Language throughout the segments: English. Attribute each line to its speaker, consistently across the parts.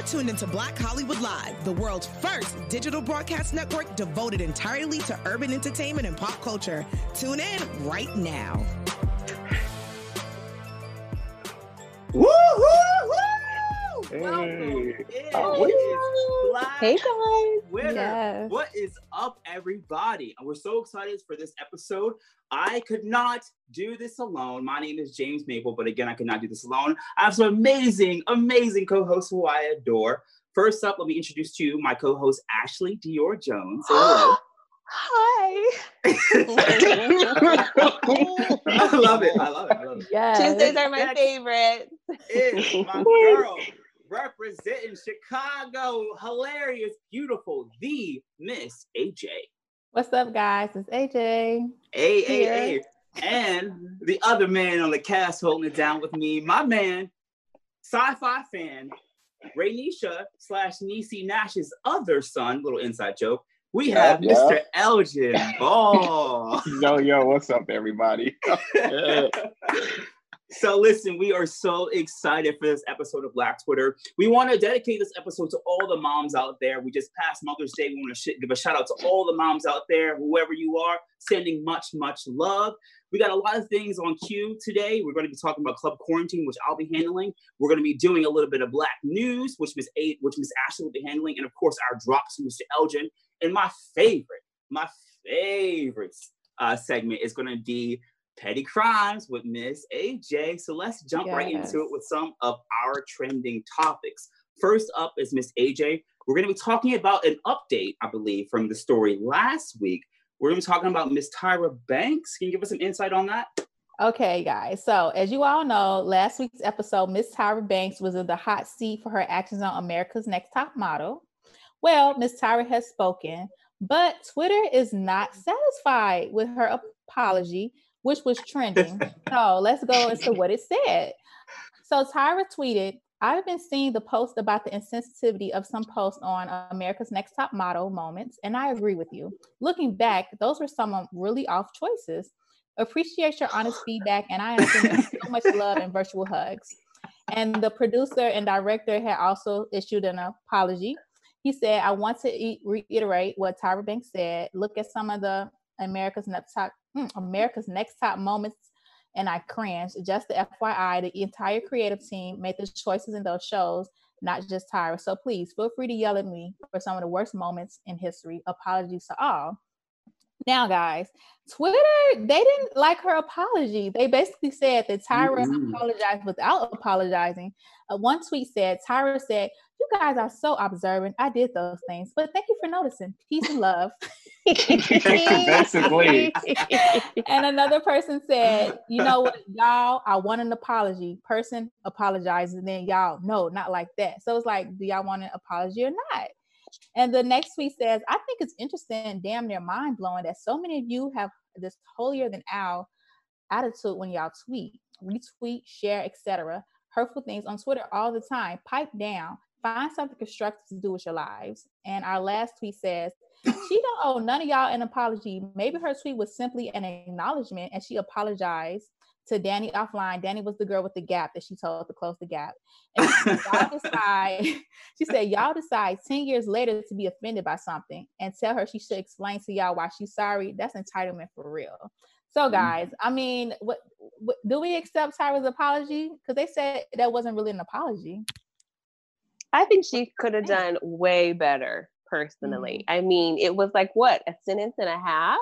Speaker 1: You're tuned into Black Hollywood Live, the world's first digital broadcast network devoted entirely to urban entertainment and pop culture. Tune in right now.
Speaker 2: Hey.
Speaker 3: Oh,
Speaker 4: Hey guys.
Speaker 3: Winner.
Speaker 4: Yes.
Speaker 3: What is up, everybody? And we're so excited for this episode. I could not do this alone. My name is James Maple, but again, I could not do this alone. I have some amazing, amazing co-hosts who I adore. First up, let me introduce to you my co-host Ashley Dior Jones. Hello.
Speaker 4: Hi.
Speaker 3: I love it. I love it. I love it.
Speaker 4: Yes.
Speaker 5: Tuesdays are my favorite.
Speaker 3: Is my girl representing Chicago, hilarious, beautiful, the Miss AJ.
Speaker 4: What's up, guys? It's AJ.
Speaker 3: Hey, hey, hey. And the other man on the cast holding it down with me, my man, sci-fi fan, Raynisha slash Niecy Nash's other son, little inside joke. We have
Speaker 2: Yeah,
Speaker 3: Mr. Elgin Ball.
Speaker 2: Yo, yo, what's up, everybody?
Speaker 3: So listen, we are so excited for this episode of Black Twitter. We want to dedicate this episode to all the moms out there. We just passed Mother's Day. We want to give a shout out to all the moms out there, whoever you are, sending much, much love. We got a lot of things on cue today. We're going to be talking about Club Quarantine, which I'll be handling. We're going to be doing a little bit of Black news, which Miss A, which Miss Ashley will be handling, and of course our drops from Mr. Elgin. And my favorite, my favorite uh, segment is going to be petty crimes with Miss AJ. So let's jump right into it with some of our trending topics. First up is Miss AJ. We're going to be talking about an update, I believe, from the story last week. We're going to be talking about Miss Tyra Banks. Can you give us some insight on that?
Speaker 4: Okay, guys. So, as you all know, last week's episode, Miss Tyra Banks was in the hot seat for her actions on America's Next Top Model. Well, Miss Tyra has spoken, but Twitter is not satisfied with her apology, which was trending. so, let's go into what it said. So, Tyra tweeted, I've been seeing the post about the insensitivity of some posts on America's Next Top Model moments, and I agree with you. Looking back, those were some really off choices. Appreciate your honest feedback, and I am sending so much love and virtual hugs. And the producer and director had also issued an apology. He said, I want to reiterate what Tyra Banks said. Look at some of the America's Next Top, mm, America's Next Top moments, and I cringed. Just the FYI, the entire creative team made the choices in those shows, not just Tyra. So please feel free to yell at me for some of the worst moments in history. Apologies to all. Now, guys, Twitter, they didn't like her apology. They basically said that Tyra
Speaker 3: Mhm.
Speaker 4: apologized without apologizing. Uh, one tweet said, Tyra said, You guys are so observant. I did those things, but thank you for noticing. Peace and love.
Speaker 2: Basically.
Speaker 4: and another person said, You know what, y'all, I want an apology. Person apologizes, and then y'all, no, not like that. So it's like, Do y'all want an apology or not? And the next tweet says, I think it's interesting and damn near mind blowing that so many of you have this holier than owl attitude when y'all tweet, retweet, share, etc. Hurtful things on Twitter all the time. Pipe down. Find something constructive to do with your lives. And our last tweet says, she don't owe none of y'all an apology. Maybe her tweet was simply an acknowledgement and she apologized to Danny offline. Danny was the girl with the gap that she told to close the gap. And y'all decide, she said, y'all decide 10 years later to be offended by something and tell her she should explain to y'all why she's sorry. That's entitlement for real. So, mm. guys, I mean, what, what do we accept Tyra's apology? Because they said that wasn't really an apology.
Speaker 5: I think she could have done way better personally. Mm. I mean, it was like what, a sentence and a half?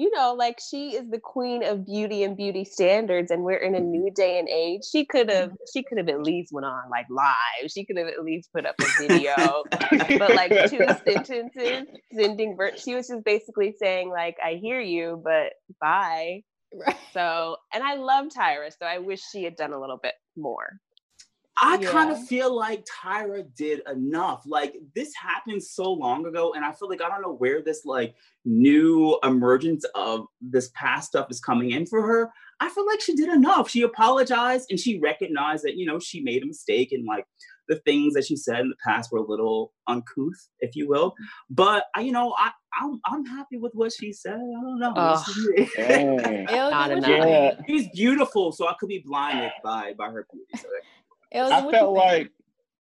Speaker 5: You know, like she is the queen of beauty and beauty standards, and we're in a mm-hmm. new day and age. She could have, mm-hmm. she could have at least went on like live. She could have at least put up a video, but like two sentences, sending. Ver- she was just basically saying like, "I hear you, but bye."
Speaker 4: Right.
Speaker 5: So, and I love Tyra, so I wish she had done a little bit more.
Speaker 3: I kind of feel like Tyra did enough. Like this happened so long ago, and I feel like I don't know where this like new emergence of this past stuff is coming in for her. I feel like she did enough. She apologized and she recognized that you know she made a mistake and like the things that she said in the past were a little uncouth, if you will. But I, you know, I I'm, I'm happy with what she said. I don't know.
Speaker 5: Ugh.
Speaker 2: Dang.
Speaker 5: Not enough.
Speaker 4: think?
Speaker 2: Yeah.
Speaker 3: She's beautiful, so I could be blinded by by her beauty. So
Speaker 4: Elgin,
Speaker 2: I felt like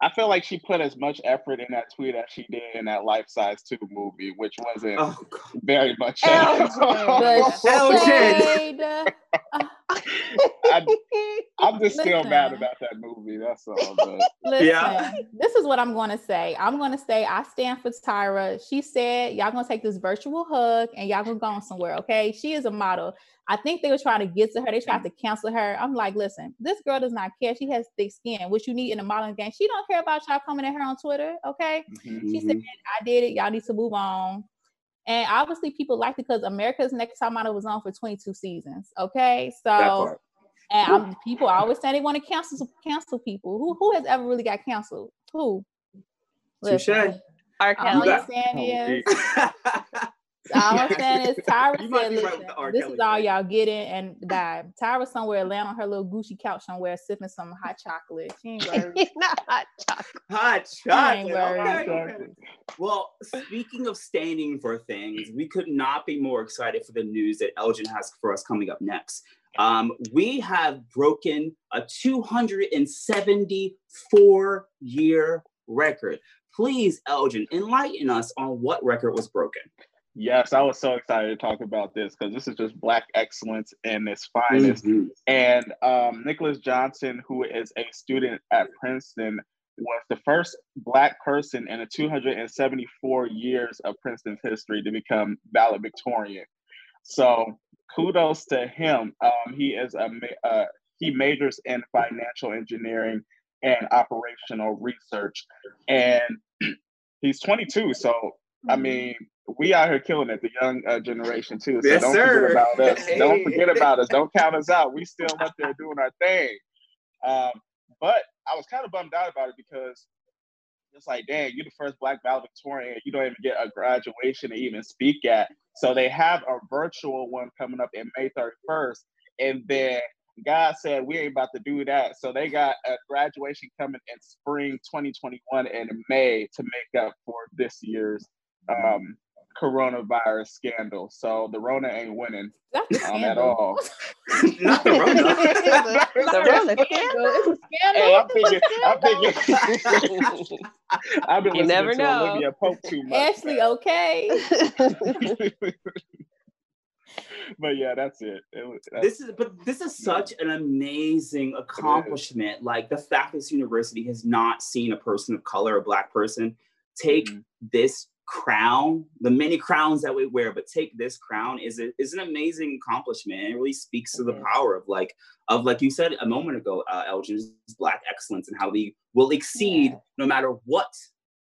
Speaker 2: I feel like she put as much effort in that tweet as she did in that Life Size 2 movie, which wasn't
Speaker 3: Oh,
Speaker 2: very much.
Speaker 4: The shade.
Speaker 2: I, I'm just still mad about that movie. That's all. But
Speaker 4: Listen,
Speaker 3: Yeah.
Speaker 4: this is what I'm going to say. I'm going to say I stand for Tyra. She said y'all going to take this virtual hug and y'all going to go on somewhere. Okay, she is a model. I think they were trying to get to her. They tried to cancel her. I'm like, listen, this girl does not care. She has thick skin, which you need in a modeling game. She don't care about y'all coming at her on Twitter. Okay,
Speaker 2: mhm.
Speaker 4: she
Speaker 3: Mhm.
Speaker 4: said I did it. Y'all need to move on. And obviously, people liked it because America's Next Top Model was on for 22 seasons. Okay, so
Speaker 3: part.
Speaker 4: and I'm, people always say they want to cancel cancel people. Who who has ever really got canceled? Who?
Speaker 3: Touche.
Speaker 4: Listen,
Speaker 5: R. Kelly.
Speaker 4: I'm saying is,
Speaker 2: Oh,
Speaker 4: all I'm saying is, Tyra
Speaker 3: You
Speaker 4: said,
Speaker 3: right
Speaker 4: "Listen,
Speaker 3: with the R.
Speaker 4: this
Speaker 3: Kelly
Speaker 4: is all y'all getting." And died. Tyra somewhere laying on her little Gucci couch somewhere, sipping some hot chocolate. She ain't worried.
Speaker 5: Not hot chocolate.
Speaker 3: Hot chocolate.
Speaker 4: worried.
Speaker 3: okay, okay. Well, speaking of standing for things, we could not be more excited for the news that Elgin has for us coming up next. Um, we have broken a 274 year record. Please, Elgin, enlighten us on what record was broken.
Speaker 2: Yes, I was so excited to talk about this because this is just Black excellence in its finest.
Speaker 3: Mhm.
Speaker 2: And um, Nicholas Johnson, who is a student at Princeton, was the first Black person in the 274 years of Princeton's history to become valedictorian. So kudos to him. Um, he is a uh, he majors in financial engineering and operational research, and he's 22. So I mean, we out here killing it, the young uh, generation too. So
Speaker 3: Yes,
Speaker 2: don't
Speaker 3: sir.
Speaker 2: forget about us. Don't forget about us. Don't count us out. We still up there doing our thing. Um, but I was kind of bummed out about it because it's like, dang, you're the first Black valedictorian. You don't even get a graduation to even speak at. So they have a virtual one coming up in May 31st, and then God said we ain't about to do that. So they got a graduation coming in spring 2021 and in May to make up for this year's um, coronavirus scandal. So the Rona ain't winning
Speaker 4: That's a
Speaker 2: um, at all.
Speaker 3: Not the Rona.
Speaker 5: The Rona
Speaker 4: It's a
Speaker 2: Hey, I'm
Speaker 4: scandal.
Speaker 2: thinking, I'm thinking, I've been
Speaker 5: You
Speaker 2: listening
Speaker 5: never
Speaker 2: to
Speaker 5: know.
Speaker 2: Olivia Pope too much.
Speaker 4: Ashley, okay.
Speaker 2: but yeah, that's it. it that's,
Speaker 3: this is but this is such an amazing accomplishment like the fact this university has not seen a person of color a black person take
Speaker 2: Mhm.
Speaker 3: this crown the many crowns that we wear but take this crown is a, is an amazing accomplishment it really speaks to the
Speaker 5: Mhm.
Speaker 3: power of like of like you said a moment ago uh elgin's black excellence and how we will exceed
Speaker 4: Yeah.
Speaker 3: no matter what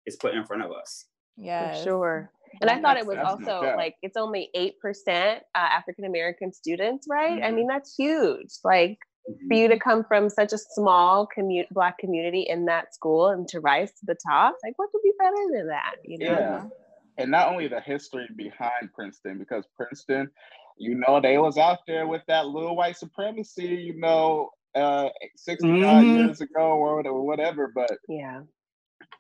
Speaker 3: is put in front of us
Speaker 5: Yeah, sure. And I thought it was also like it's only eight percent uh, African American students, right? I
Speaker 2: Mhm.
Speaker 5: mean that's huge. Like for you to come from such a small commu- black community in that school and to rise to the top, like what could be better than that? You know?
Speaker 2: Yeah. and not only the history behind Princeton, because Princeton, you know, they was out there with that little white supremacy, you know, uh, 65
Speaker 3: Mhm.
Speaker 2: years ago or whatever, whatever. But
Speaker 5: Yeah.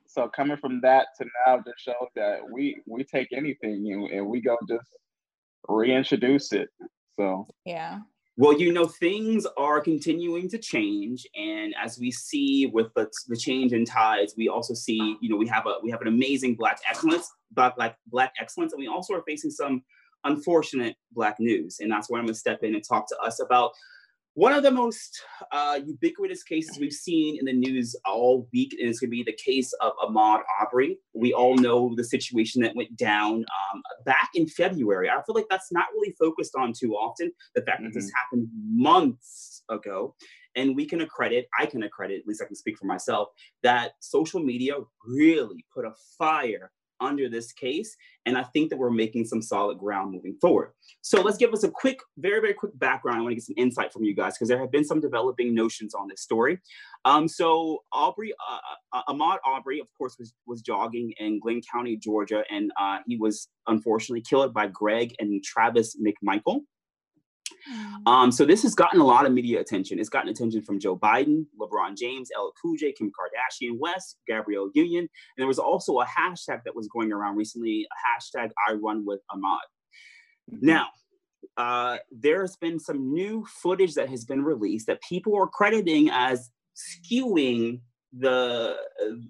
Speaker 2: so coming from that to now just shows that we we take anything and, and we go just reintroduce it. So
Speaker 4: Yeah.
Speaker 3: Well, you know, things are continuing to change, and as we see with the, the change in tides, we also see, you know, we have a we have an amazing black excellence, black black black excellence, and we also are facing some unfortunate black news, and that's where I'm going to step in and talk to us about one of the most uh, ubiquitous cases we've seen in the news all week, and it's going to be the case of Ahmaud Arbery. We all know the situation that went down um, back in February. I feel like that's not really focused on too often. The fact that this happened months ago, and we can accredit, I can accredit, at least I can speak for myself, that social media really put a fire under this case. And I think that we're making some solid ground moving forward. So let's give us a quick, very, very quick background. I want to get some insight from you guys because there have been some developing notions on this story. Um, so Arbery, uh, uh, Ahmaud Arbery, of course, was was jogging in Glynn County, Georgia, and uh, he was unfortunately killed by Greg and Travis McMichael. Um, so this has gotten a lot of media attention. It's gotten attention from Joe Biden, LeBron James, LL Cool J, Kim Kardashian, West, Gabrielle Union, and there was also a hashtag that was going around recently, a hashtag I Run with Ahmaud. Now, uh, there has been some new footage that has been released that people are crediting as skewing the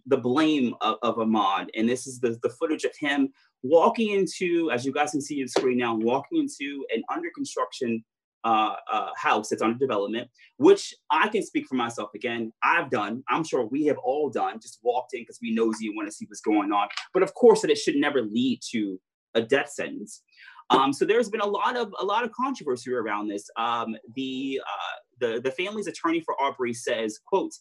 Speaker 3: the blame of, of Ahmaud, and this is the the footage of him walking into, as you guys can see on the screen now, walking into an under construction uh, uh, house that's under development, which I can speak for myself again. I've done. I'm sure we have all done. Just walked in because we nosy and want to see what's going on. But of course, that it should never lead to a death sentence. Um, so there's been a lot of a lot of controversy around this. Um, the uh, the the family's attorney for Arbery says, "quote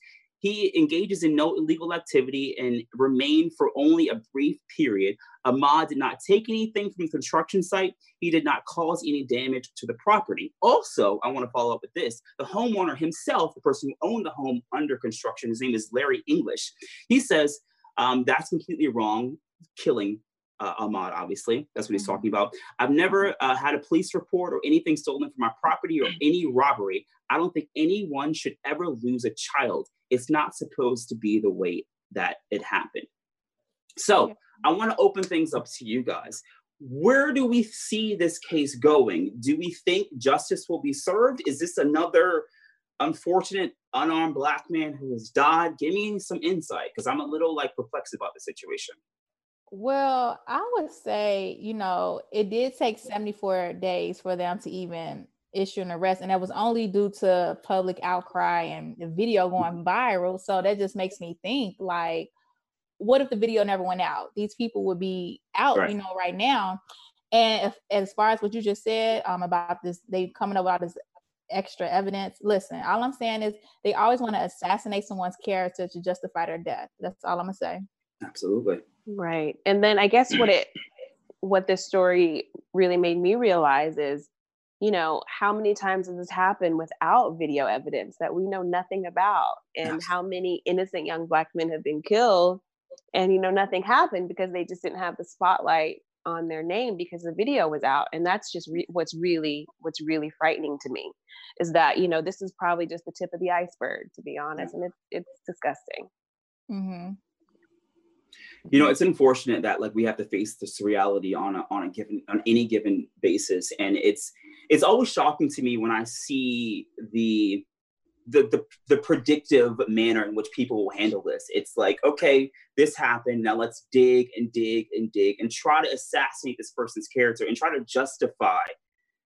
Speaker 3: he engages in no illegal activity and remained for only a brief period. Ahmaud did not take anything from the construction site. He did not cause any damage to the property. Also, I want to follow up with this. The homeowner himself, the person who owned the home under construction, his name is Larry English. He says um, that's completely wrong, killing uh, Ahmaud, obviously. That's what he's mm-hmm. talking about. I've never uh, had a police report or anything stolen from my property or any robbery. I don't think anyone should ever lose a child. It's not supposed to be the way that it happened. So I want to open things up to you guys. Where do we see this case going? Do we think justice will be served? Is this another unfortunate unarmed black man who has died? Give me some insight because I'm a little like perplexed about the situation.
Speaker 4: Well, I would say, you know, it did take 74 days for them to even issue an arrest, and that was only due to public outcry and the video going viral. So that just makes me think like, what if the video never went out? These people would be out, right. you know, right now. And if, as far as what you just said um, about this, they coming up with this extra evidence. Listen, all I'm saying is they always want to assassinate someone's character to justify their death. That's all I'm gonna say.
Speaker 3: Absolutely.
Speaker 5: Right. And then I guess what it what this story really made me realize is, you know, how many times has this happened without video evidence that we know nothing about and how many innocent young black men have been killed and you know nothing happened because they just didn't have the spotlight on their name because the video was out and that's just re- what's really what's really frightening to me is that you know this is probably just the tip of the iceberg to be honest and it's it's disgusting
Speaker 4: mm-hmm
Speaker 3: you know mm-hmm. it's unfortunate that like we have to face this reality on a on a given on any given basis and it's it's always shocking to me when i see the the, the the predictive manner in which people will handle this. It's like okay this happened now let's dig and dig and dig and try to assassinate this person's character and try to justify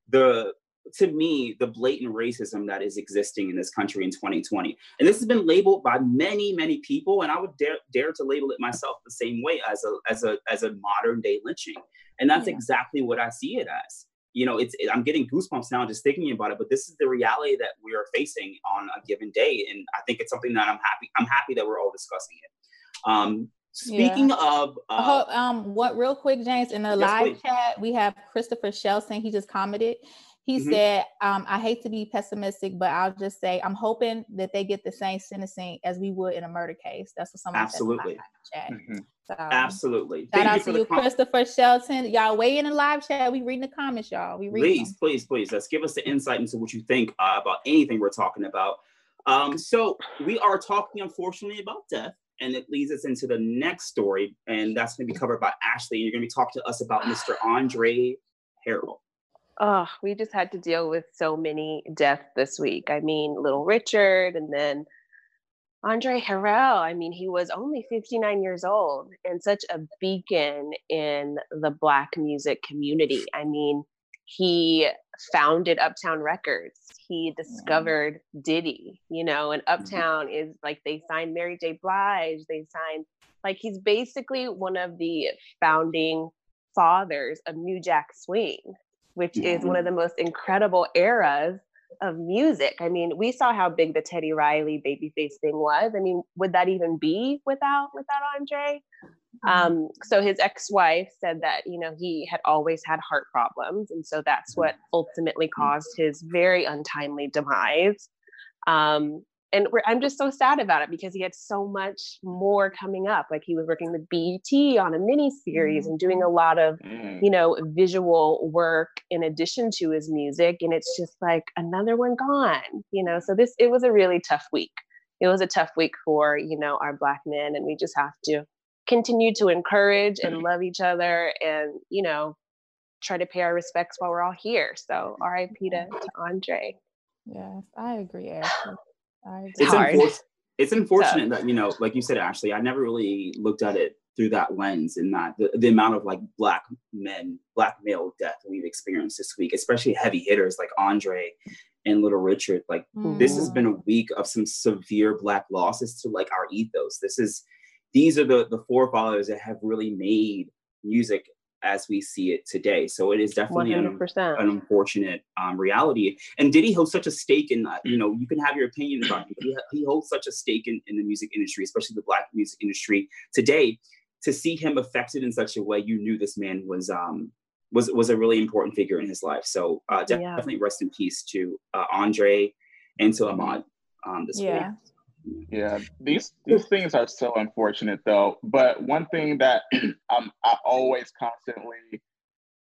Speaker 3: the to me the blatant racism that is existing in this country in 2020 and this has been labeled by many many people and i would dare, dare to label it myself the same way as a as a as a modern day lynching and that's yeah. exactly what i see it as you know it's it, i'm getting goosebumps now just thinking about it but this is the reality that we are facing on a given day and i think it's something that i'm happy i'm happy that we're all discussing it um Speaking yeah. of, uh,
Speaker 4: um, what real quick, James, in the yes, live please. chat, we have Christopher Shelton. He just commented. He mm-hmm. said, um, I hate to be pessimistic, but I'll just say I'm hoping that they get the same sentencing as we would in a murder case. That's what someone
Speaker 3: Absolutely.
Speaker 4: said in
Speaker 3: mm-hmm. so, Absolutely.
Speaker 4: Shout Thank out you to you, com- Christopher Shelton. Y'all weigh in the live chat. We reading the comments, y'all. We read
Speaker 3: Please, them. please, please. Let's give us the insight into what you think uh, about anything we're talking about. Um, so we are talking, unfortunately, about death and it leads us into the next story, and that's going to be covered by Ashley. And you're going to be talking to us about Mr. Andre Harrell
Speaker 5: oh, we just had to deal with so many deaths this week. I mean, Little Richard and then Andre Harrell. I mean, he was only 59 years old and such a beacon in the Black music community. I mean, he founded Uptown Records. He discovered Diddy, you know, and mm-hmm. Uptown is like they signed Mary J. Blige, they signed, like, he's basically one of the founding fathers of New Jack Swing which mm-hmm. is one of the most incredible eras of music. I mean, we saw how big the Teddy Riley babyface thing was. I mean, would that even be without without Andre? Mm-hmm. Um, so his ex-wife said that you know he had always had heart problems, and so that's what ultimately caused his very untimely demise. Um, and I'm just so sad about it because he had so much more coming up. Like he was working with BET on a mini series mm-hmm. and doing a lot of, mm. you know, visual work in addition to his music. And it's just like another one gone, you know. So this it was a really tough week. It was a tough week for, you know, our black men. And we just have to continue to encourage and love each other and, you know, try to pay our respects while we're all here. So RIP to, to Andre.
Speaker 4: Yes, I agree, Ashley
Speaker 3: it's hard. It's unfortunate so. that you know, like you said, Ashley, I never really looked at it through that lens and that the, the amount of like black men, black male death we've experienced this week, especially heavy hitters like Andre and Little Richard. Like mm. this has been a week of some severe black losses to like our ethos. This is these are the the forefathers that have really made music as we see it today. So it is definitely an, an, unfortunate um, reality. And did he hold such a stake in that? You know, you can have your opinion about him, but he, he holds such a stake in, in the music industry, especially the black music industry today to see him affected in such a way, you knew this man was um was was a really important figure in his life. So uh, definitely yeah. rest in peace to uh, Andre and to Ahmaud um, this
Speaker 4: yeah.
Speaker 2: week. Yeah, these these things are so unfortunate though. But one thing that um, I always constantly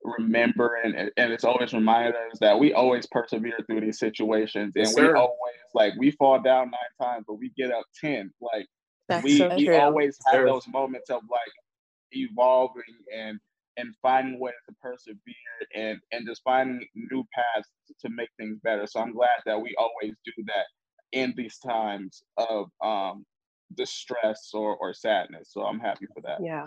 Speaker 2: remember and, and it's always reminded us that we always persevere through these situations. And yes, we always like we fall down nine times but we get up 10 like that's we, so we always have those moments of like evolving and and finding ways to persevere and and just finding new paths to make things better. So I'm glad that we always do that in these times of um distress or or sadness. So I'm happy for that.
Speaker 5: Yeah.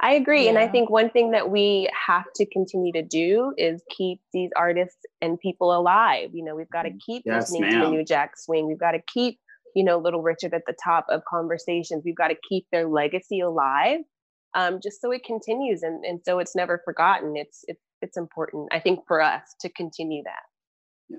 Speaker 5: I agree. Yeah. And I think one thing that we have to continue to do is keep these artists and people alive. You know, we've got to mm-hmm. keep yes, listening ma'am. to the new Jack Swing. We've got to keep you know, Little Richard at the top of conversations. We've got to keep their legacy alive, um, just so it continues and, and so it's never forgotten. It's it's it's important, I think, for us to continue that.
Speaker 3: Yeah.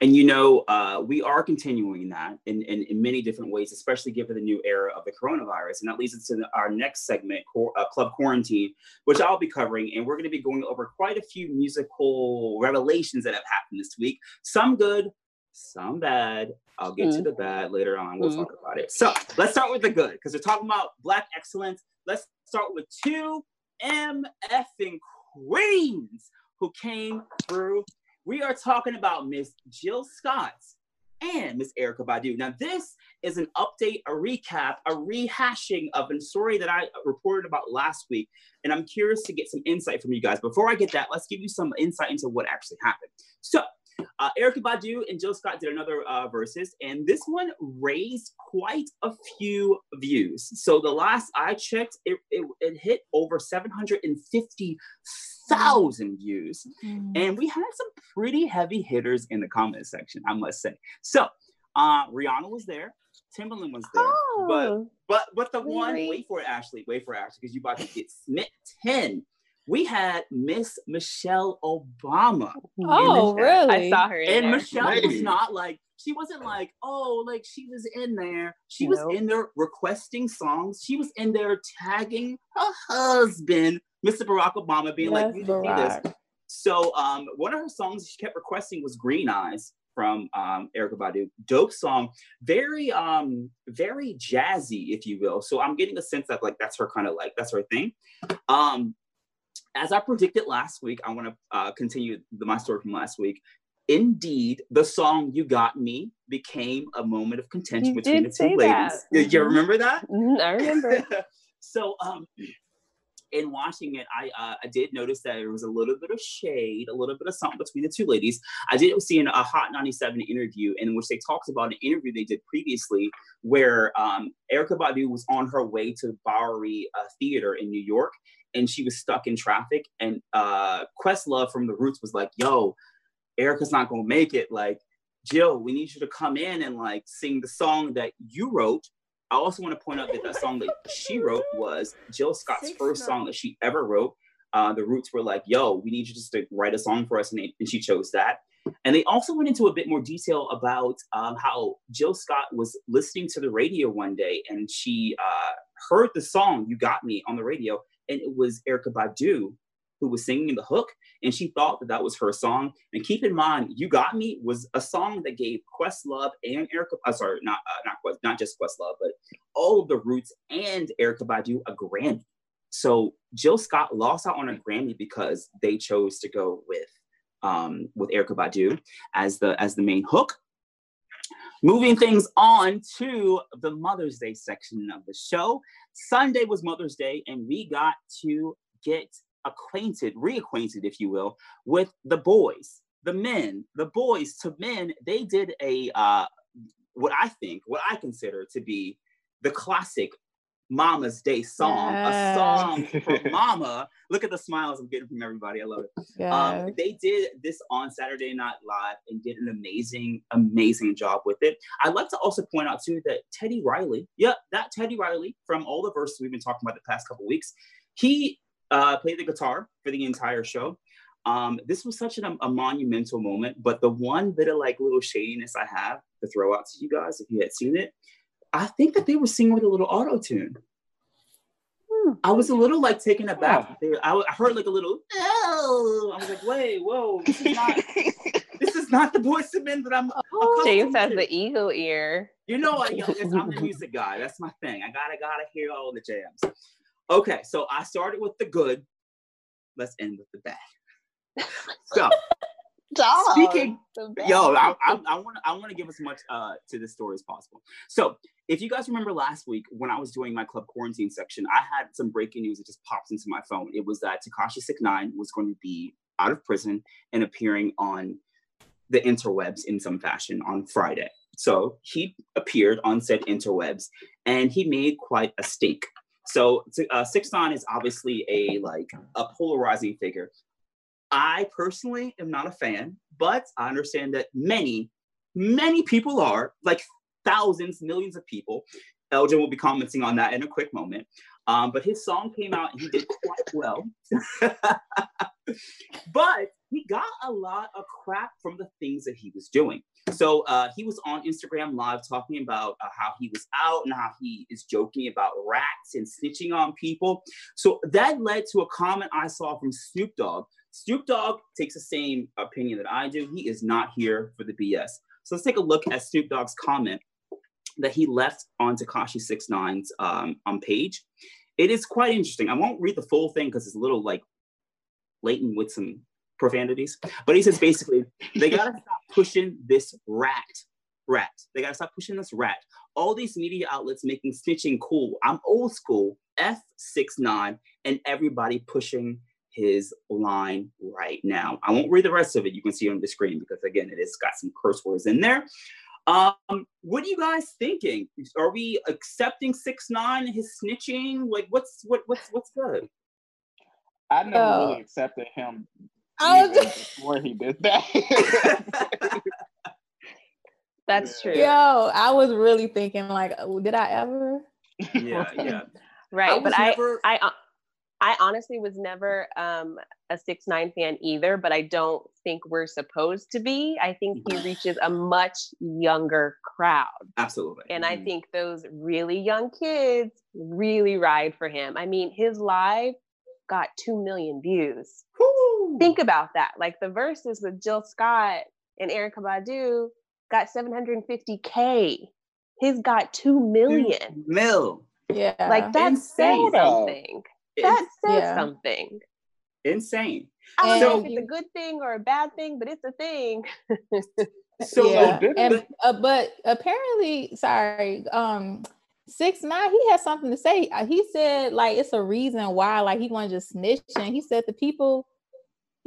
Speaker 3: And you know, uh, we are continuing that in, in, in, many different ways, especially given the new era of the coronavirus. And that leads us to our next segment, uh, Club Quarantine, which I'll be covering. And we're going to be going over quite a few musical revelations that have happened this week. Some good, some bad. I'll get mm. to the bad later on. We'll mm. talk about it. So let's start with the good because we're talking about Black excellence. Let's start with two MFing queens who came through. We are talking about Miss Jill Scott and Miss Erykah Badu. Now, this is an update, a recap, a rehashing of a story that I reported about last week. And I'm curious to get some insight from you guys. Before I get that, let's give you some insight into what actually happened. So, uh, Erykah Badu and Jill Scott did another uh, verses, and this one raised quite a few views. So the last I checked, it, it, it hit over 750,000 views. Mm. And we had some pretty heavy hitters in the comment section, I must say. So uh, Rihanna was there. Timbaland was there, oh, but but but the one wait for it, Ashley, wait for it, Ashley, because you about to get smitten we had Miss Michelle Obama.
Speaker 4: Oh, really?
Speaker 5: I saw her.
Speaker 3: and there. Michelle was not like she wasn't like oh like she was in there. She nope. was in there requesting songs. She was in there tagging her husband, Mr. Barack Obama, being yes, like, "You this." So um, one of her songs she kept requesting was "Green Eyes." From um, Erykah Badu, dope song, very um, very jazzy, if you will. So I'm getting a sense that like that's her kind of like that's her thing. Um, as I predicted last week, I want to uh, continue the, my story from last week. Indeed, the song "You Got Me" became a moment of contention you between the two ladies. Did you remember that?
Speaker 5: Mm-hmm, I remember.
Speaker 3: so, um, in watching it, I uh, I did notice that there was a little bit of shade, a little bit of something between the two ladies. I did see in a Hot 97 interview in which they talked about an interview they did previously where um, Erykah Badu was on her way to Bowery uh, Theater in New York, and she was stuck in traffic. And uh, Questlove from The Roots was like, "Yo, Erykah's not gonna make it. Like, Jill, we need you to come in and like sing the song that you wrote." I also want to point out that that song that she wrote was Jill Scott's first song that she ever wrote. Uh, the Roots were like, "Yo, we need you just to write a song for us," and, they, and she chose that. And they also went into a bit more detail about um, how Jill Scott was listening to the radio one day and she uh, heard the song "You Got Me" on the radio, and it was Erykah Badu who was singing the hook, and she thought that that was her song. And keep in mind, "You Got Me" was a song that gave Questlove and Erykah, uh, sorry, not uh, not Quest, not just Questlove, but all of the Roots and Erykah Badu a Grammy. So Jill Scott lost out on a Grammy because they chose to go with um, with Erykah Badu as the as the main hook. Moving things on to the Mother's Day section of the show. Sunday was Mother's Day, and we got to get acquainted, reacquainted, if you will, with the boys, the men, the boys to men. They did a uh, what I think, what I consider to be the classic Mama's Day song,
Speaker 4: Yes.
Speaker 3: a song for Mama. Look at the smiles I'm getting from everybody. I love it.
Speaker 4: Yes.
Speaker 3: Um, they did this on Saturday Night Live and did an amazing, amazing job with it. I'd like to also point out too that Teddy Riley, yeah, that Teddy Riley from all the verses we've been talking about the past couple weeks, he uh, played the guitar for the entire show. Um, this was such an, a monumental moment, but the one bit of like little shadiness I have to throw out to you guys, if you had seen it, I think that they were singing with a little auto tune.
Speaker 5: Hmm.
Speaker 3: I was a little like taken aback. They- I, I heard like a little, oh, I was like, wait, whoa, this is not, this is not the voice of men that I'm.
Speaker 5: Oh, James has
Speaker 3: to.
Speaker 5: the eagle ear.
Speaker 3: You know, I, yo, I'm the music guy. That's my thing. I gotta gotta hear all the jams. Okay, so I started with the good. Let's end with the bad. So Speaking-
Speaker 5: The best.
Speaker 3: yo, I, I, I want to I want to give as much uh, to this story as possible. So, if you guys remember last week when I was doing my club quarantine section, I had some breaking news that just popped into my phone. It was that Tekashi Six Nine was going to be out of prison and appearing on the interwebs in some fashion on Friday. So he appeared on said interwebs, and he made quite a stake. So uh, Six Nine is obviously a like a polarizing figure. I personally am not a fan, but I understand that many, many people are, like thousands, millions of people. Elgin will be commenting on that in a quick moment. Um, but his song came out and he did quite well. but he got a lot of crap from the things that he was doing. So uh, he was on Instagram Live talking about uh, how he was out and how he is joking about rats and snitching on people. So that led to a comment I saw from Snoop Dogg. Snoop Dogg takes the same opinion that I do. He is not here for the BS. So let's take a look at Snoop Dogg's comment that he left on Tekashi 69's um, on page. It is quite interesting. I won't read the full thing because it's a little like latent with some profanities. But he says basically, they gotta stop pushing this rat. Rat. They gotta stop pushing this rat. All these media outlets making snitching cool. I'm old school, F69, and everybody pushing his line right now. I won't read the rest of it. You can see it on the screen because again, it has got some curse words in there. Um, what are you guys thinking? Are we accepting six nine and his snitching? Like, what's what what's what's good?
Speaker 2: I never
Speaker 4: Oh.
Speaker 2: really accepted him
Speaker 4: I was just-
Speaker 2: before he did that.
Speaker 5: That's
Speaker 2: Yeah.
Speaker 5: true.
Speaker 4: Yo, I was really thinking like, oh, did I ever?
Speaker 3: yeah, yeah.
Speaker 5: Right.
Speaker 3: was
Speaker 5: but I,
Speaker 3: never-
Speaker 5: I, uh, I honestly was never um, a six nine fan either, but I don't think we're supposed to be. I think he reaches a much younger crowd.
Speaker 3: absolutely.
Speaker 5: And I
Speaker 3: Mhm.
Speaker 5: think those really young kids really ride for him. I mean, his live got 2 million views.
Speaker 3: Woo!
Speaker 5: Think about that. Like the verses with Jill Scott and Erykah Badu got 750K. His got 2 million.
Speaker 3: Mil.
Speaker 4: Yeah.
Speaker 5: Like that says
Speaker 3: Insane.
Speaker 5: something. That says
Speaker 4: Yeah.
Speaker 5: something.
Speaker 3: insane.
Speaker 5: I don't
Speaker 4: And-
Speaker 5: know if it's a good thing or a bad thing, but it's a thing.
Speaker 3: So
Speaker 4: yeah.
Speaker 2: didn't
Speaker 4: and, uh, but apparently, sorry, um, six nine, he had something to say. Uh, He said like it's a reason why like he wasn't just snitching. He said the people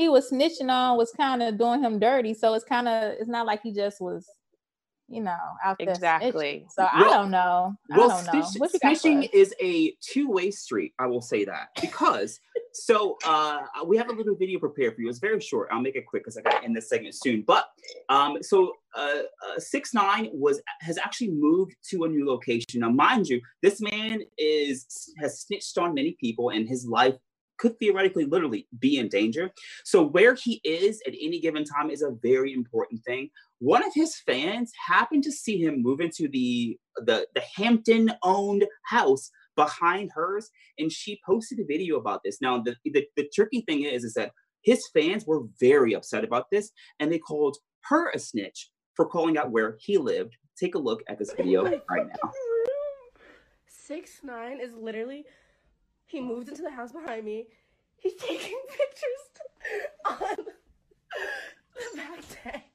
Speaker 4: he was snitching on was kind of doing him dirty. So it's kind of it's not like he just was, you know, out there. snitching.
Speaker 5: Exactly.
Speaker 4: So I don't know. I
Speaker 3: well,
Speaker 4: don't know.
Speaker 3: snitch-
Speaker 4: What you got for
Speaker 3: snitching is a two-way street. I will say that because so uh, we have a little video prepared for you. It's very short. I'll make it quick because I got to end this segment soon. But um, so uh, uh, six nine was has actually moved to a new location. Now, mind you, this man is has snitched on many people, and his life could theoretically, literally, be in danger. So where he is at any given time is a very important thing. One of his fans happened to see him move into the the, the Hampton owned house behind hers, and she posted a video about this. Now, the, the, the tricky thing is, is that his fans were very upset about this, and they called her a snitch for calling out where he lived. Take a look at this video oh right now.
Speaker 6: Six nine is literally he moved into the house behind me. He's taking pictures on the back deck.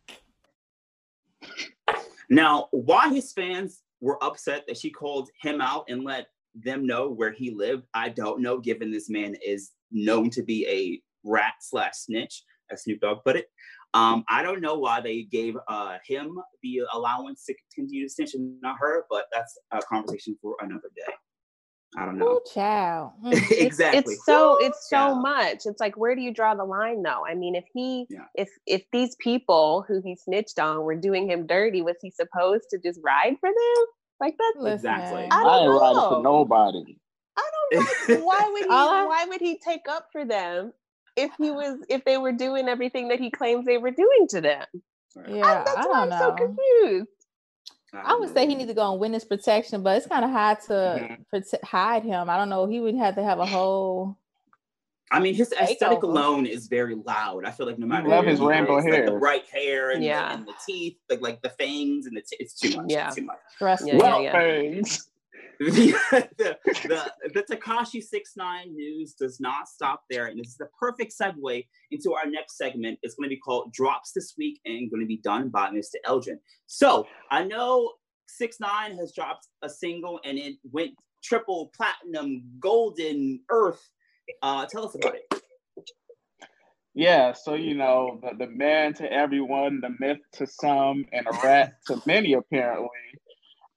Speaker 3: Now, why his fans were upset that she called him out and let them know where he lived, I don't know, given this man is known to be a rat slash snitch, as Snoop Dogg put it. Um, I don't know why they gave uh, him the allowance to continue to snitch and not her, but that's a conversation for another day. I don't know.
Speaker 4: Ooh, child. Mm.
Speaker 3: exactly.
Speaker 5: It's so it's so
Speaker 3: Yeah.
Speaker 5: much. It's like where do you draw the line though? I mean, if he
Speaker 3: Yeah.
Speaker 5: if if these people who he snitched on were doing him dirty, was he supposed to just ride for them? Like that's
Speaker 3: Exactly.
Speaker 5: I
Speaker 2: I
Speaker 5: don't
Speaker 2: ain't riding for nobody.
Speaker 5: I don't know why would he
Speaker 4: All
Speaker 5: why would he take up for them if he was if they were doing everything that he claims they were doing to them?
Speaker 4: Yeah,
Speaker 5: that's
Speaker 4: I
Speaker 5: why
Speaker 4: don't
Speaker 5: I'm so confused.
Speaker 4: I would say he needs to go on witness protection, but it's kind of hard to
Speaker 2: Mhm.
Speaker 4: prote- hide him. I don't know. He would have to have a whole.
Speaker 3: I mean, his aesthetic
Speaker 4: Takeover.
Speaker 3: alone is very loud. I feel like no matter
Speaker 2: love his
Speaker 3: he
Speaker 2: rainbow
Speaker 3: is, like,
Speaker 2: hair.
Speaker 3: the bright hair and,
Speaker 5: Yeah.
Speaker 3: the, and the teeth, like like the fangs and the t- it's too much.
Speaker 5: Yeah.
Speaker 3: It's too much.
Speaker 4: Stressful.
Speaker 5: Yeah,
Speaker 2: well,
Speaker 5: yeah.
Speaker 2: thanks.
Speaker 3: the, the, the, the Tekashi 69 news does not stop there. And this is the perfect segue into our next segment. It's going to be called Drops This Week and going to be done by Mr. Elgin. So I know 69 has dropped a single and it went triple platinum, golden, earth. Uh, tell us about it.
Speaker 2: Yeah, so you know, the, the man to everyone, the myth to some, and a rat to many apparently.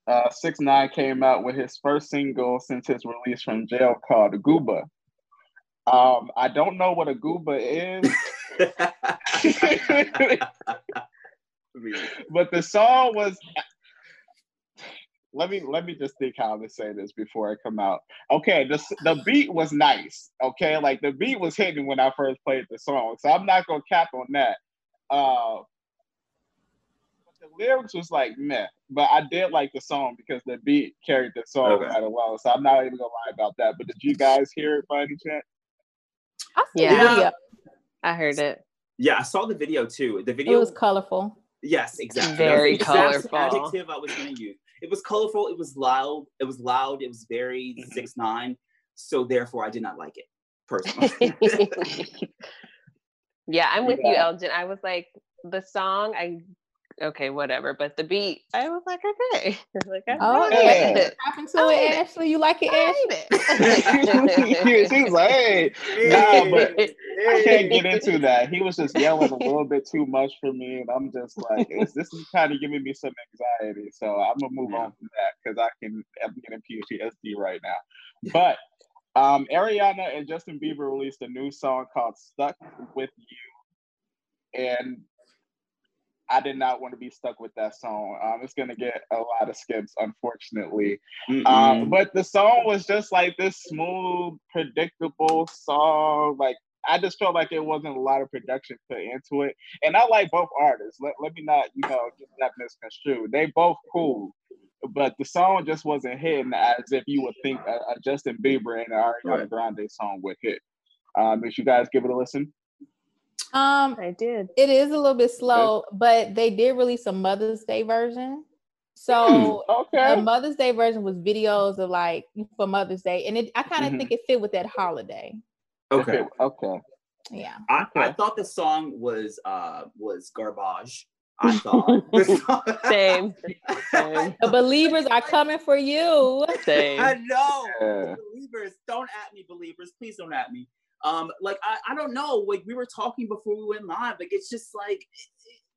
Speaker 2: Uh, Six Nine came out with his first single since his release from jail called Gooba. Um, I don't know what a Gooba is, but the song was. Let me let me just think how to say this before I come out. Okay, the the beat was nice. Okay, like the beat was hitting when I first played the song, so I'm not gonna cap on that. Uh, lyrics was like meh, but I did like the song because the beat carried the song
Speaker 3: Okay.
Speaker 2: right well. So I'm not even gonna lie about that. But did you guys hear it by any chance?
Speaker 4: I see
Speaker 5: Yeah. I heard it.
Speaker 3: yeah, I saw the video too. The
Speaker 4: It
Speaker 3: video
Speaker 4: was colorful.
Speaker 3: Yes, exactly.
Speaker 5: Very
Speaker 3: was
Speaker 5: colorful.
Speaker 3: Adjective I was going to use. It was colorful. It was loud. It was loud. It was very
Speaker 2: Mhm.
Speaker 3: six nine. So therefore, I did not like it personally.
Speaker 5: yeah, I'm with you, Elgin. I was like, the song, I okay, whatever, but the beat, I was like, okay, like, I
Speaker 4: Oh,
Speaker 5: like
Speaker 2: yeah.
Speaker 5: it.
Speaker 4: Happened to it,
Speaker 5: hate it.
Speaker 4: Ashley. You like it,
Speaker 5: I
Speaker 4: Ashley?
Speaker 5: hate it.
Speaker 2: she was like, "Hey, Nah, but I can't get into that. He was just yelling a little bit too much for me, and I'm just like, it's, this is kind of giving me some anxiety. So I'm gonna move on from that because I can I'm getting PTSD right now. But um, Ariana and Justin Bieber released a new song called "Stuck with You," and I did not want to be stuck with that song. Um, it's gonna get a lot of skips, unfortunately. Um, but the song was just like this smooth, predictable song. Like I just felt like there wasn't a lot of production put into it. And I like both artists. Let, let me not, you know, get that misconstrued. They both cool. But the song just wasn't hitting as if you would think a, a Justin Bieber and an Ariana Grande song would hit. Um, did you guys give it a listen?
Speaker 4: Um,
Speaker 5: I did.
Speaker 4: it is a little bit slow, but they did release a Mother's Day version. So the
Speaker 2: Okay.
Speaker 4: Mother's Day version was videos of like for Mother's Day, and it I kind of
Speaker 2: Mhm.
Speaker 4: think it fit with that holiday.
Speaker 3: okay.
Speaker 2: Okay.
Speaker 4: Yeah.
Speaker 3: I, I thought the song was uh was garbage. I thought. The
Speaker 5: Same. Same.
Speaker 4: The believers are coming for you.
Speaker 5: Same.
Speaker 3: I know.
Speaker 2: Yeah.
Speaker 3: Believers, don't at me, believers. Please don't at me. Um, like I, I don't know. Like we were talking before we went live. Like it's just like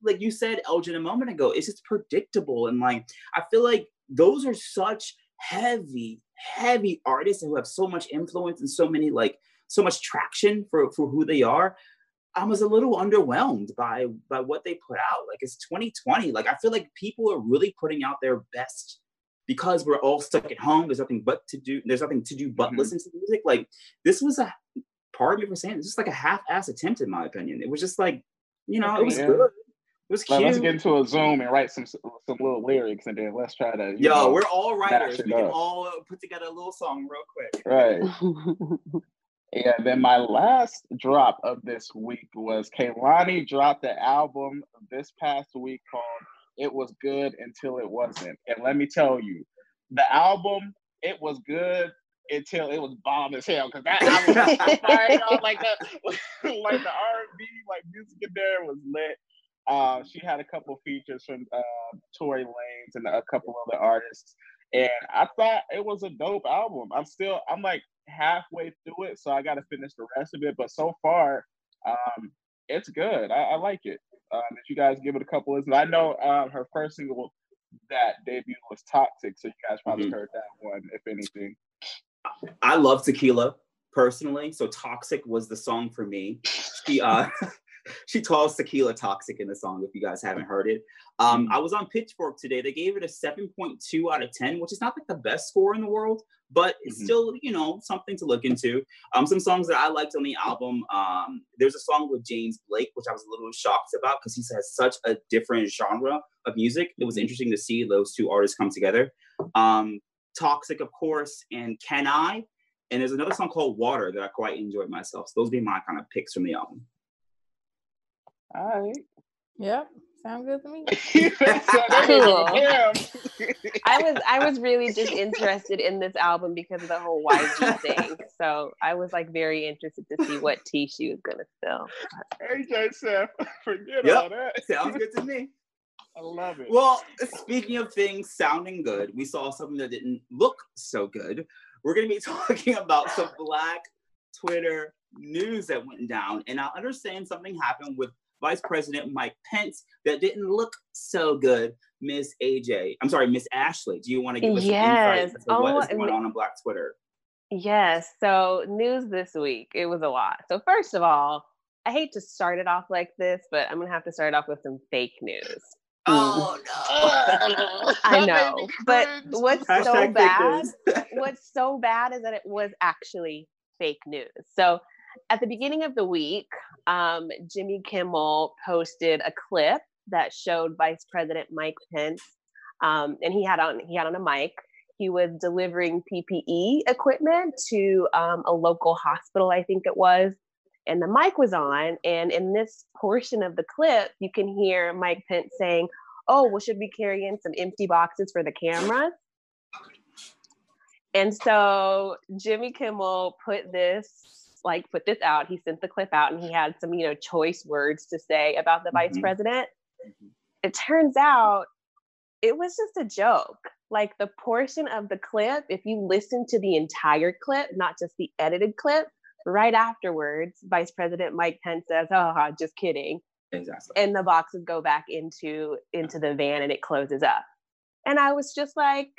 Speaker 3: like you said, Elgin, a moment ago, it's just predictable. And like I feel like those are such heavy, heavy artists who have so much influence and so many like so much traction for for who they are. I was a little underwhelmed by by what they put out. Like it's 2020. Like I feel like people are really putting out their best because we're all stuck at home. There's nothing but to do. There's nothing to do but
Speaker 2: Mhm.
Speaker 3: listen to music. Like this was a part of me for saying it's just like a half-ass attempt in my opinion. It was just like you know it was
Speaker 2: Yeah.
Speaker 3: good. It was
Speaker 2: Like, let's get into a Zoom and write some some little lyrics, and then let's try to. you
Speaker 3: Yo,
Speaker 2: know,
Speaker 3: we're all writers. We can
Speaker 2: up.
Speaker 3: all put together a little song real quick.
Speaker 2: right. Yeah, then my last drop of this week was Kehlani dropped the album this past week called It Was Good Until It Wasn't. And let me tell you, the album, it was good until it was bomb as hell. Cause that fired up like the like the R&B, like music in there was lit. Uh, she had a couple features from uh, Tory Lanez and a couple other artists, and I thought it was a dope album. I'm still, I'm like halfway through it, so I got to finish the rest of it. But so far, um, it's good. I, I like it. Um, did you guys give it a couple listens? I know um, her first single that debut was Toxic, so you guys probably
Speaker 3: Mhm.
Speaker 2: heard that one, if anything.
Speaker 3: I love tequila personally, so Toxic was the song for me. She uh she calls tequila toxic in the song if you guys haven't heard it. Um I was on Pitchfork today. They gave it a 7.2 out of 10, which is not like the best score in the world, but it's
Speaker 2: Mhm.
Speaker 3: still, you know, something to look into. Um some songs that I liked on the album, um there's a song with James Blake which I was a little shocked about because he has such a different genre of music. It was interesting to see those two artists come together. Um Toxic, of course, and Can I? And there's another song called Water that I quite enjoyed myself. So those be my kind of picks from the album.
Speaker 2: All right.
Speaker 4: Yep. Sound good to me.
Speaker 5: Cool. I was I was really just interested in this album because of the whole YG thing. So I was like very interested to see what tea she was gonna spill.
Speaker 2: AJ said, forget
Speaker 3: Yep.
Speaker 2: all that.
Speaker 3: Sounds good to me.
Speaker 2: I love it.
Speaker 3: Well, speaking of things sounding good, we saw something that didn't look so good. We're going to be talking about some Black Twitter news that went down. And I understand something happened with Vice President Mike Pence that didn't look so good. Miss AJ, I'm sorry, Miss Ashley. Do you want to give us
Speaker 5: Yes.
Speaker 3: some insight as to
Speaker 5: Oh,
Speaker 3: what is going on on Black Twitter?
Speaker 5: Yes. So news this week. It was a lot. So first of all, I hate to start it off like this, but I'm gonna have to start off with some fake news.
Speaker 3: Oh no!
Speaker 5: I know, but what's so
Speaker 3: Hashtag fake
Speaker 5: bad? what's so bad is that it was actually fake news. So at the beginning of the week, um, Jimmy Kimmel posted a clip that showed Vice President Mike Pence, um, and he had on he had on a mic. He was delivering PPE equipment to um, a local hospital, I think it was, and the mic was on. And in this portion of the clip, you can hear Mike Pence saying, "Oh, well, should we carry in some empty boxes for the cameras?" And so Jimmy Kimmel put this, like, put this out. He sent the clip out and he had some, you know, choice words to say about the vice
Speaker 3: Mhm.
Speaker 5: president.
Speaker 3: Mhm.
Speaker 5: It turns out it was just a joke. Like, the portion of the clip, if you listen to the entire clip, not just the edited clip, right afterwards, Vice President Mike Pence says, Oh, just kidding
Speaker 3: Exactly.
Speaker 5: and the boxes go back into into the van and it closes up. And i was just like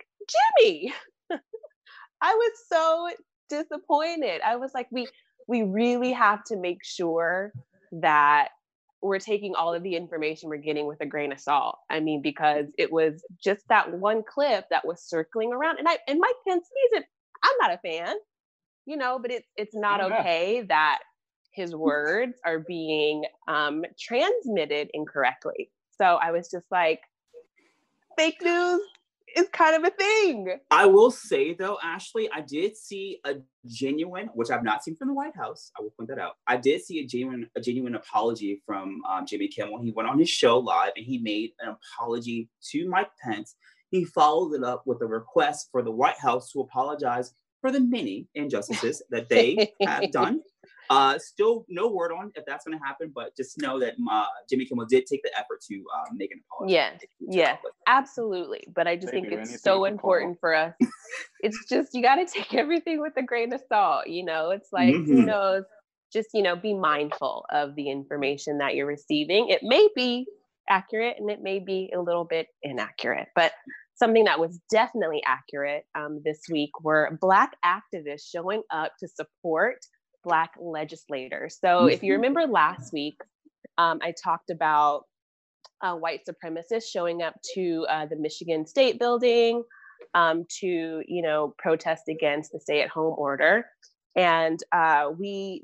Speaker 5: jimmy! I was so disappointed. I was like we we really have to make sure that we're taking all of the information we're getting with a grain of salt. I mean because it was just that one clip that was circling around and i and mike pence sees it i'm not a fan you know but it's it's not
Speaker 2: Yeah.
Speaker 5: okay that his words are being um, transmitted incorrectly. So I was just like, fake news is kind of a thing.
Speaker 3: I will say though, Ashley, I did see a genuine, which I've not seen from the White House. I will point that out. I did see a genuine, a genuine apology from um, Jimmy Kimmel. He went on his show live and he made an apology to Mike Pence. He followed it up with a request for the White House to apologize for the many injustices that they have done. Uh, still no word on if that's going to happen, but just know that uh, Jimmy Kimmel did take the effort to uh, make an apology.
Speaker 5: Yeah,
Speaker 3: yeah,
Speaker 5: Absolutely. But I just
Speaker 2: They
Speaker 5: think it's so important for us. it's just, you got to take everything with a grain of salt. You know, it's like, who
Speaker 3: Mhm.
Speaker 5: knows? Just, you know, be mindful of the information that you're receiving. It may be accurate and it may be a little bit inaccurate, but something that was definitely accurate um, this week were Black activists showing up to support Black legislators. So if you
Speaker 3: Mhm.
Speaker 5: remember last week, um, I talked about uh, white supremacists showing up to uh, the Michigan State Building um, to, you know, protest against the stay-at-home order, and uh, we.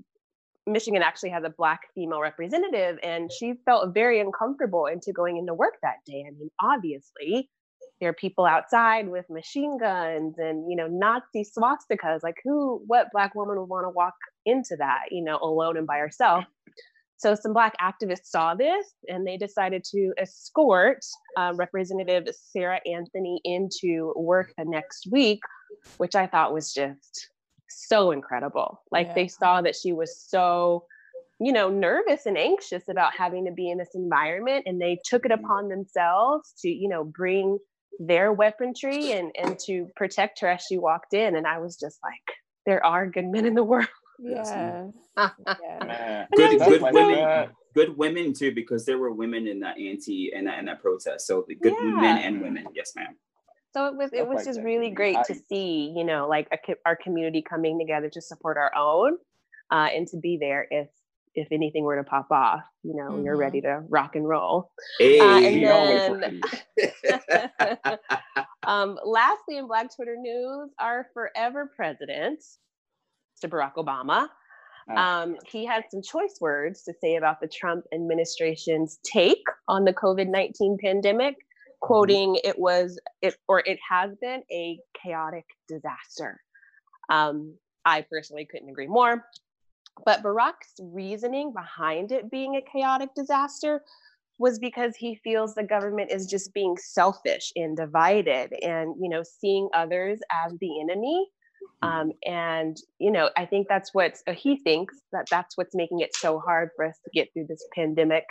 Speaker 5: Michigan actually has a black female representative, and she felt very uncomfortable into going into work that day. I mean, obviously, there are people outside with machine guns and you know Nazi swastikas. Like, who, what black woman would want to walk into that, you know, alone and by herself? So some Black activists saw this and they decided to escort uh, Representative Sarah Anthony into work the next week, which I thought was just so incredible. Like
Speaker 4: Yeah.
Speaker 5: they saw that she was so, you know, nervous and anxious about having to be in this environment, and they took it upon themselves to, you know, bring their weaponry and and to protect her as she walked in. And I was just like, there are good men in the world.
Speaker 4: yeah,
Speaker 3: Yes.
Speaker 4: yes.
Speaker 3: Good- good women.
Speaker 2: that.
Speaker 3: good women too, because there were women in that anti and that, in that protest. So the good
Speaker 5: Yeah.
Speaker 3: men and women. Yes, ma'am.
Speaker 5: So it was it was
Speaker 2: like
Speaker 5: just
Speaker 2: that
Speaker 5: really
Speaker 2: can be
Speaker 5: great to see, you know, like a, our community coming together to support our own, uh, and to be there if if anything were to pop off, you know, you're
Speaker 4: Mhm.
Speaker 5: ready to rock and roll.
Speaker 3: Hey.
Speaker 5: Uh, and then- um, lastly, in Black Twitter news, our forever president, Mr. Barack Obama,
Speaker 2: Ah.
Speaker 5: um, he had some choice words to say about the Trump administration's take on the COVID 19 pandemic, quoting it was it or it has been a chaotic disaster. Um, I personally couldn't agree more. But Barack's reasoning behind it being a chaotic disaster was because he feels the government is just being selfish and divided and you know seeing others as the enemy. Um, and you know i think that's what uh, he thinks that that's what's making it so hard for us to get through this pandemic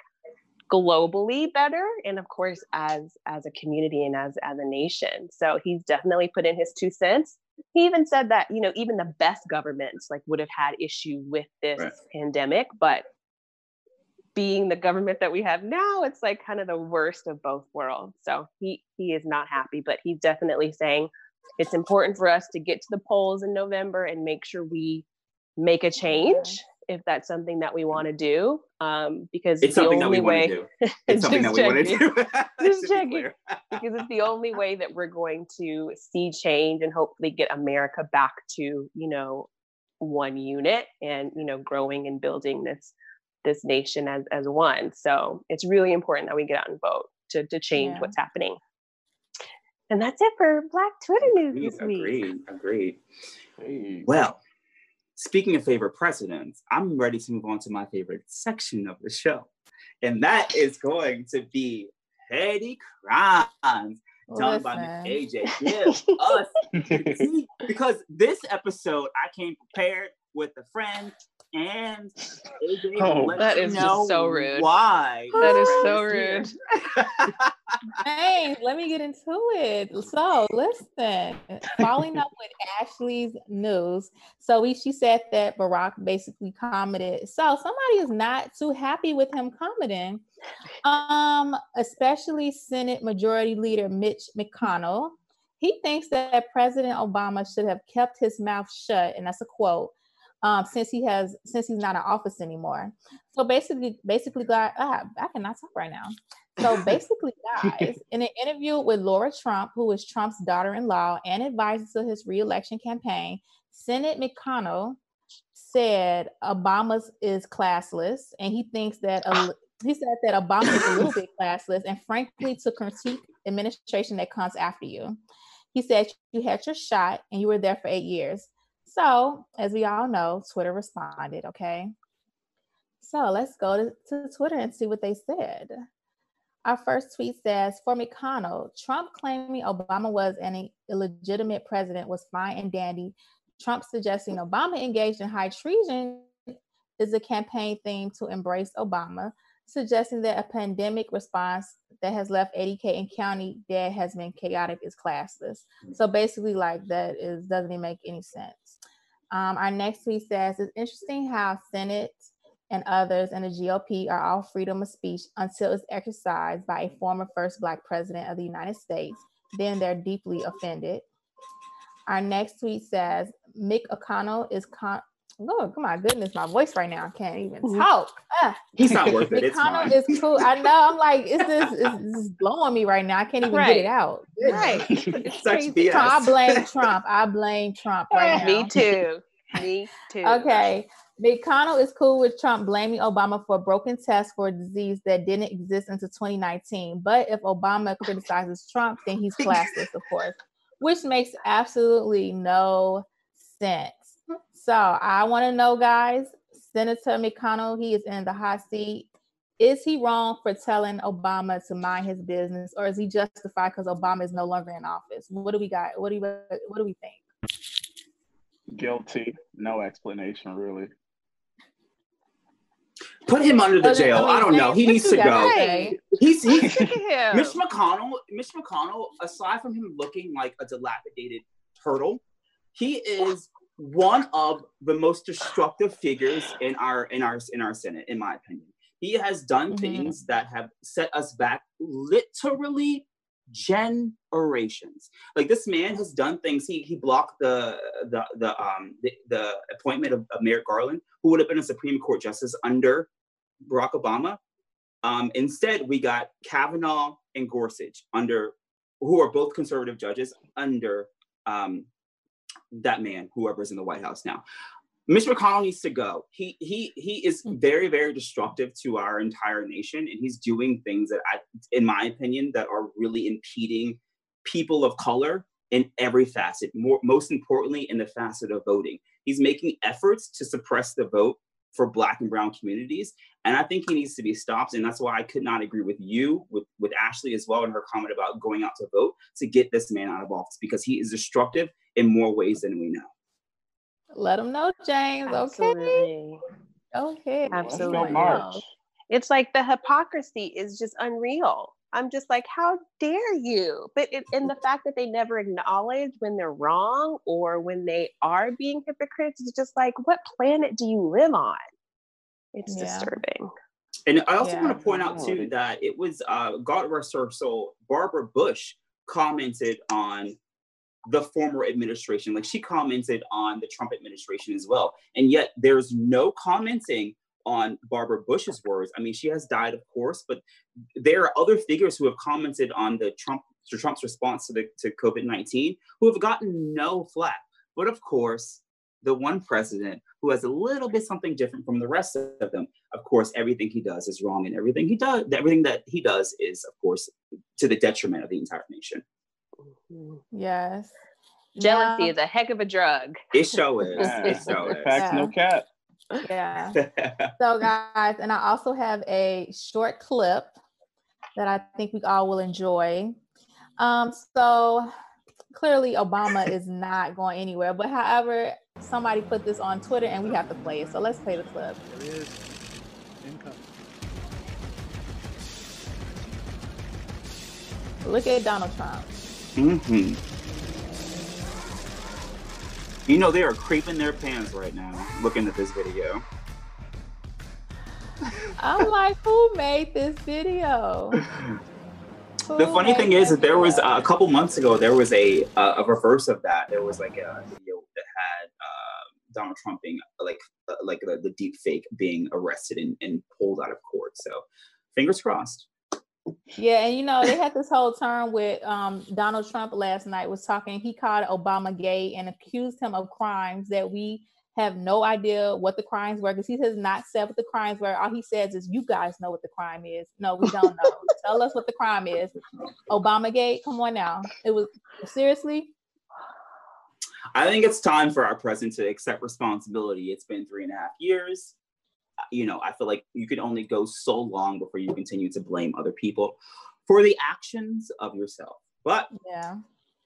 Speaker 5: globally better and of course as as a community and as as a nation. So he's definitely put in his two cents he even said that you know even the best governments like would have had issue with this
Speaker 3: Right.
Speaker 5: pandemic but being the government that we have now it's like kind of the worst of both worlds. So he he is not happy but he's definitely saying it's important for us to get to the polls in november and make sure we make a change if that's something that we want to do um because
Speaker 3: it's
Speaker 5: the
Speaker 3: something that
Speaker 5: only
Speaker 3: we
Speaker 5: way.
Speaker 3: It's something that we want to
Speaker 5: checking.
Speaker 3: do.
Speaker 5: Just
Speaker 3: To be
Speaker 5: checking.
Speaker 3: clear.
Speaker 5: because it's the only way that we're going to see change and hopefully get America back to you know one unit and you know growing and building this this nation as as one. So it's really important that we get out and vote to to change
Speaker 4: Yeah.
Speaker 5: what's happening. And that's it for Black Twitter news
Speaker 3: Agreed,
Speaker 5: this week.
Speaker 3: agreed, agreed. Well, speaking of favorite presidents, I'm ready to move on to my favorite section of the show. And that is going to be petty crimes done by Miss AJ. Give us See, because this episode I came prepared with a friend and AJ
Speaker 2: Oh,
Speaker 3: let
Speaker 5: that
Speaker 3: you
Speaker 5: is just
Speaker 3: know
Speaker 5: so rude.
Speaker 3: Why
Speaker 5: That is so rude.
Speaker 3: here.
Speaker 4: Thanks. Let me get into it. So, listen, following up with Ashley's news. So, we, she said that Barack basically commented. So, somebody is not too happy with him commenting, um, especially Senate Majority Leader Mitch McConnell. He thinks that President Obama should have kept his mouth shut, and that's a quote. Um, since he has, since he's not in office anymore. So basically, basically, guys, ah, I cannot talk right now. So basically, guys, in an interview with Laura Trump, who is Trump's daughter-in-law and advisor to his reelection campaign, Senate McConnell said Obama's is classless, and he thinks that a, he said that Obama is a little bit classless, and frankly, to critique administration that comes after you. He said you had your shot and you were there for eight years. So, as we all know, Twitter responded. Okay. So let's go to, to Twitter and see what they said. Our first tweet says For McConnell, Trump claiming Obama was an illegitimate president was fine and dandy. Trump suggesting Obama engaged in high treason is a campaign theme to embrace Obama, suggesting that a pandemic response that has left 80K in county dead has been chaotic is classless. So basically, like that is doesn't even make any sense. Um, our next tweet says it's interesting how Senate and others in the GOP are all freedom of speech until it's exercised by a former first black president of the United States. Then they're deeply offended. Our next tweet says Mick O'Connell is con. Oh, my goodness, my voice right now. I can't even talk. Ah.
Speaker 3: He's not worth it. It's
Speaker 4: McConnell
Speaker 3: fine.
Speaker 4: is cool. I know. I'm like, is this is this blowing me right now? I can't even get it out.
Speaker 5: Right. It's
Speaker 3: Such. BS.
Speaker 4: So I blame Trump. I blame Trump right now.
Speaker 5: Me too. Me too.
Speaker 4: Okay. McConnell is cool with Trump blaming Obama for a broken test for a disease that didn't exist until 2019. But if Obama criticizes Trump, then he's classless, of course, which makes absolutely no sense. So I want to know, guys, Senator McConnell, he is in the hot seat. Is he wrong for telling Obama to mind his business, or is he justified because Obama is no longer in office? What do we got? What do we what do we think?
Speaker 2: Guilty. No explanation, really.
Speaker 3: Put him under the jail. I don't know. He needs to go.
Speaker 4: say?
Speaker 3: He's he's
Speaker 5: Look at him.
Speaker 3: Mitch McConnell, Mitch McConnell, aside from him looking like a dilapidated turtle, he is one of the most destructive figures in our in our in our Senate, in my opinion. He has done
Speaker 4: Mhm.
Speaker 3: things that have set us back literally generations. Like this man has done things. He he blocked the the the um the, the appointment of, of Merrick Garland, who would have been a Supreme Court justice under Barack Obama. Um, instead, we got Kavanaugh and Gorsuch under, who are both conservative judges under um, that man, whoever's in the White House now. Mitch McConnell needs to go. He he he is hmm. very very destructive to our entire nation, and he's doing things that I, in my opinion, that are really impeding people of color in every facet. More most importantly, in the facet of voting, he's making efforts to suppress the vote for Black and Brown communities, and I think he needs to be stopped. And that's why I could not agree with you, with with Ashley as well, in her comment about going out to vote to get this man out of office because he is destructive in more ways than we know.
Speaker 4: Let them know, James. Okay.
Speaker 5: Absolutely.
Speaker 4: Okay.
Speaker 2: Let's
Speaker 5: Absolutely.
Speaker 2: March.
Speaker 5: It's like the hypocrisy is just unreal. I'm just like, how dare you? But it, and the fact that they never acknowledge when they're wrong or when they are being hypocrites is just like, what planet do you live on? It's
Speaker 4: Yeah.
Speaker 5: disturbing.
Speaker 3: And I also
Speaker 4: Yeah.
Speaker 3: want to point out too that it was uh, God rest her soul, Barbara Bush commented on the former administration. Like she commented on the Trump administration as well. And yet there's no commenting on Barbara Bush's words. I mean, she has died, of course, but there are other figures who have commented on the Trump to Trump's response to the to COVID-19 who have gotten no flack. But of course, the one president who has a little bit something different from the rest of them. Of course, everything he does is wrong, and everything he does, everything that he does is, of course, to the detriment of the entire nation. Mm-hmm.
Speaker 4: Yes.
Speaker 5: Jealousy
Speaker 4: Now-
Speaker 5: is a heck of a drug.
Speaker 3: It show is.
Speaker 2: Yeah.
Speaker 3: It show
Speaker 2: Facts, no cap.
Speaker 4: Yeah. So, guys, and I also have a short clip that I think we all will enjoy. Um, so clearly, Obama is not going anywhere, but however, somebody put this on Twitter and we have to play it. So let's play the clip.
Speaker 7: There is income.
Speaker 4: Look at Donald Trump.
Speaker 3: Mhm. You know they are creeping their pants right now looking at this video.
Speaker 4: I'm like, who made this video?
Speaker 3: The funny thing is that there was uh, a couple months ago there was a uh, a reverse of that. There was like a video that had uh, Donald Trump being like uh, like the, the deep fake being arrested and, and pulled out of court. So fingers crossed.
Speaker 4: Yeah, and you know, they had this whole term with um, Donald Trump last night was talking, he called Obama gay and accused him of crimes that we have no idea what the crimes were because he has not said what the crimes were. All he says is, You guys know what the crime is. No, we don't know. Tell us what the crime is. Obama gate, come on now. It was seriously.
Speaker 3: I think it's time for our president to accept responsibility. It's been three and a half years. You know, I feel like you can only go so long before you continue to blame other people for the actions of yourself. But
Speaker 4: Yeah.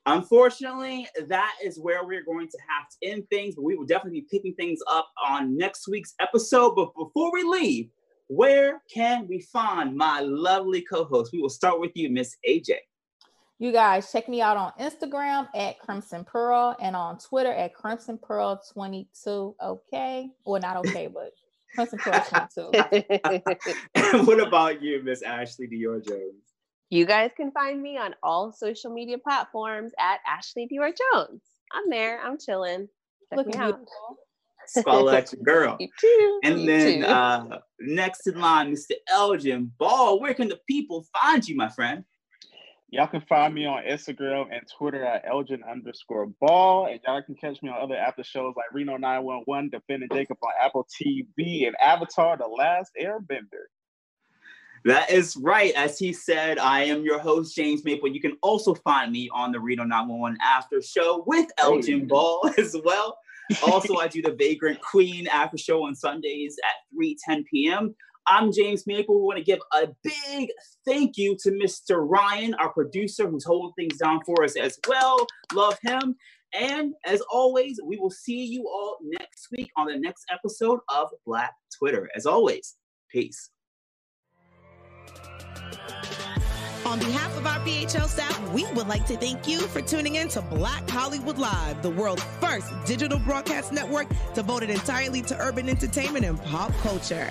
Speaker 3: unfortunately, that is where we're going to have to end things. But we will definitely be picking things up on next week's episode. But before we leave, where can we find my lovely co-host? We will start with you, Miss AJ.
Speaker 4: You guys check me out on Instagram at Crimson Pearl and on Twitter at Crimson Pearl 22. Okay. Well, not okay, but Crimson Pearl 22.
Speaker 3: and what about you, Miss Ashley Dior Jones?
Speaker 5: you guys can find me on all social media platforms at Ashley Dior Jones. I'm there. I'm chilling. Check
Speaker 4: Looking
Speaker 5: me out.
Speaker 4: beautiful.
Speaker 3: Spell at your girl.
Speaker 5: You too.
Speaker 3: And
Speaker 5: you
Speaker 3: then
Speaker 5: too.
Speaker 3: uh, next in line, Mr. Elgin Ball. Where can the people find you, my friend?
Speaker 2: Y'all can find me on Instagram and Twitter at Elgin underscore ball. And y'all can catch me on other after shows like Reno 911, Defending Jacob on Apple TV, and Avatar The Last Airbender.
Speaker 3: That is right. As he said, I am your host, James Maple. You can also find me on the Reno 911 after show with Elgin Ball as well. Also, I do the Vagrant Queen after show on Sundays at 3 10 p.m. I'm James Maple. We want to give a big thank you to Mr. Ryan, our producer, who's holding things down for us as well. Love him. And as always, we will see you all next week on the next episode of Black Twitter. As always, peace.
Speaker 1: On behalf of our BHL staff, we would like to thank you for tuning in to Black Hollywood Live, the world's first digital broadcast network devoted entirely to urban entertainment and pop culture.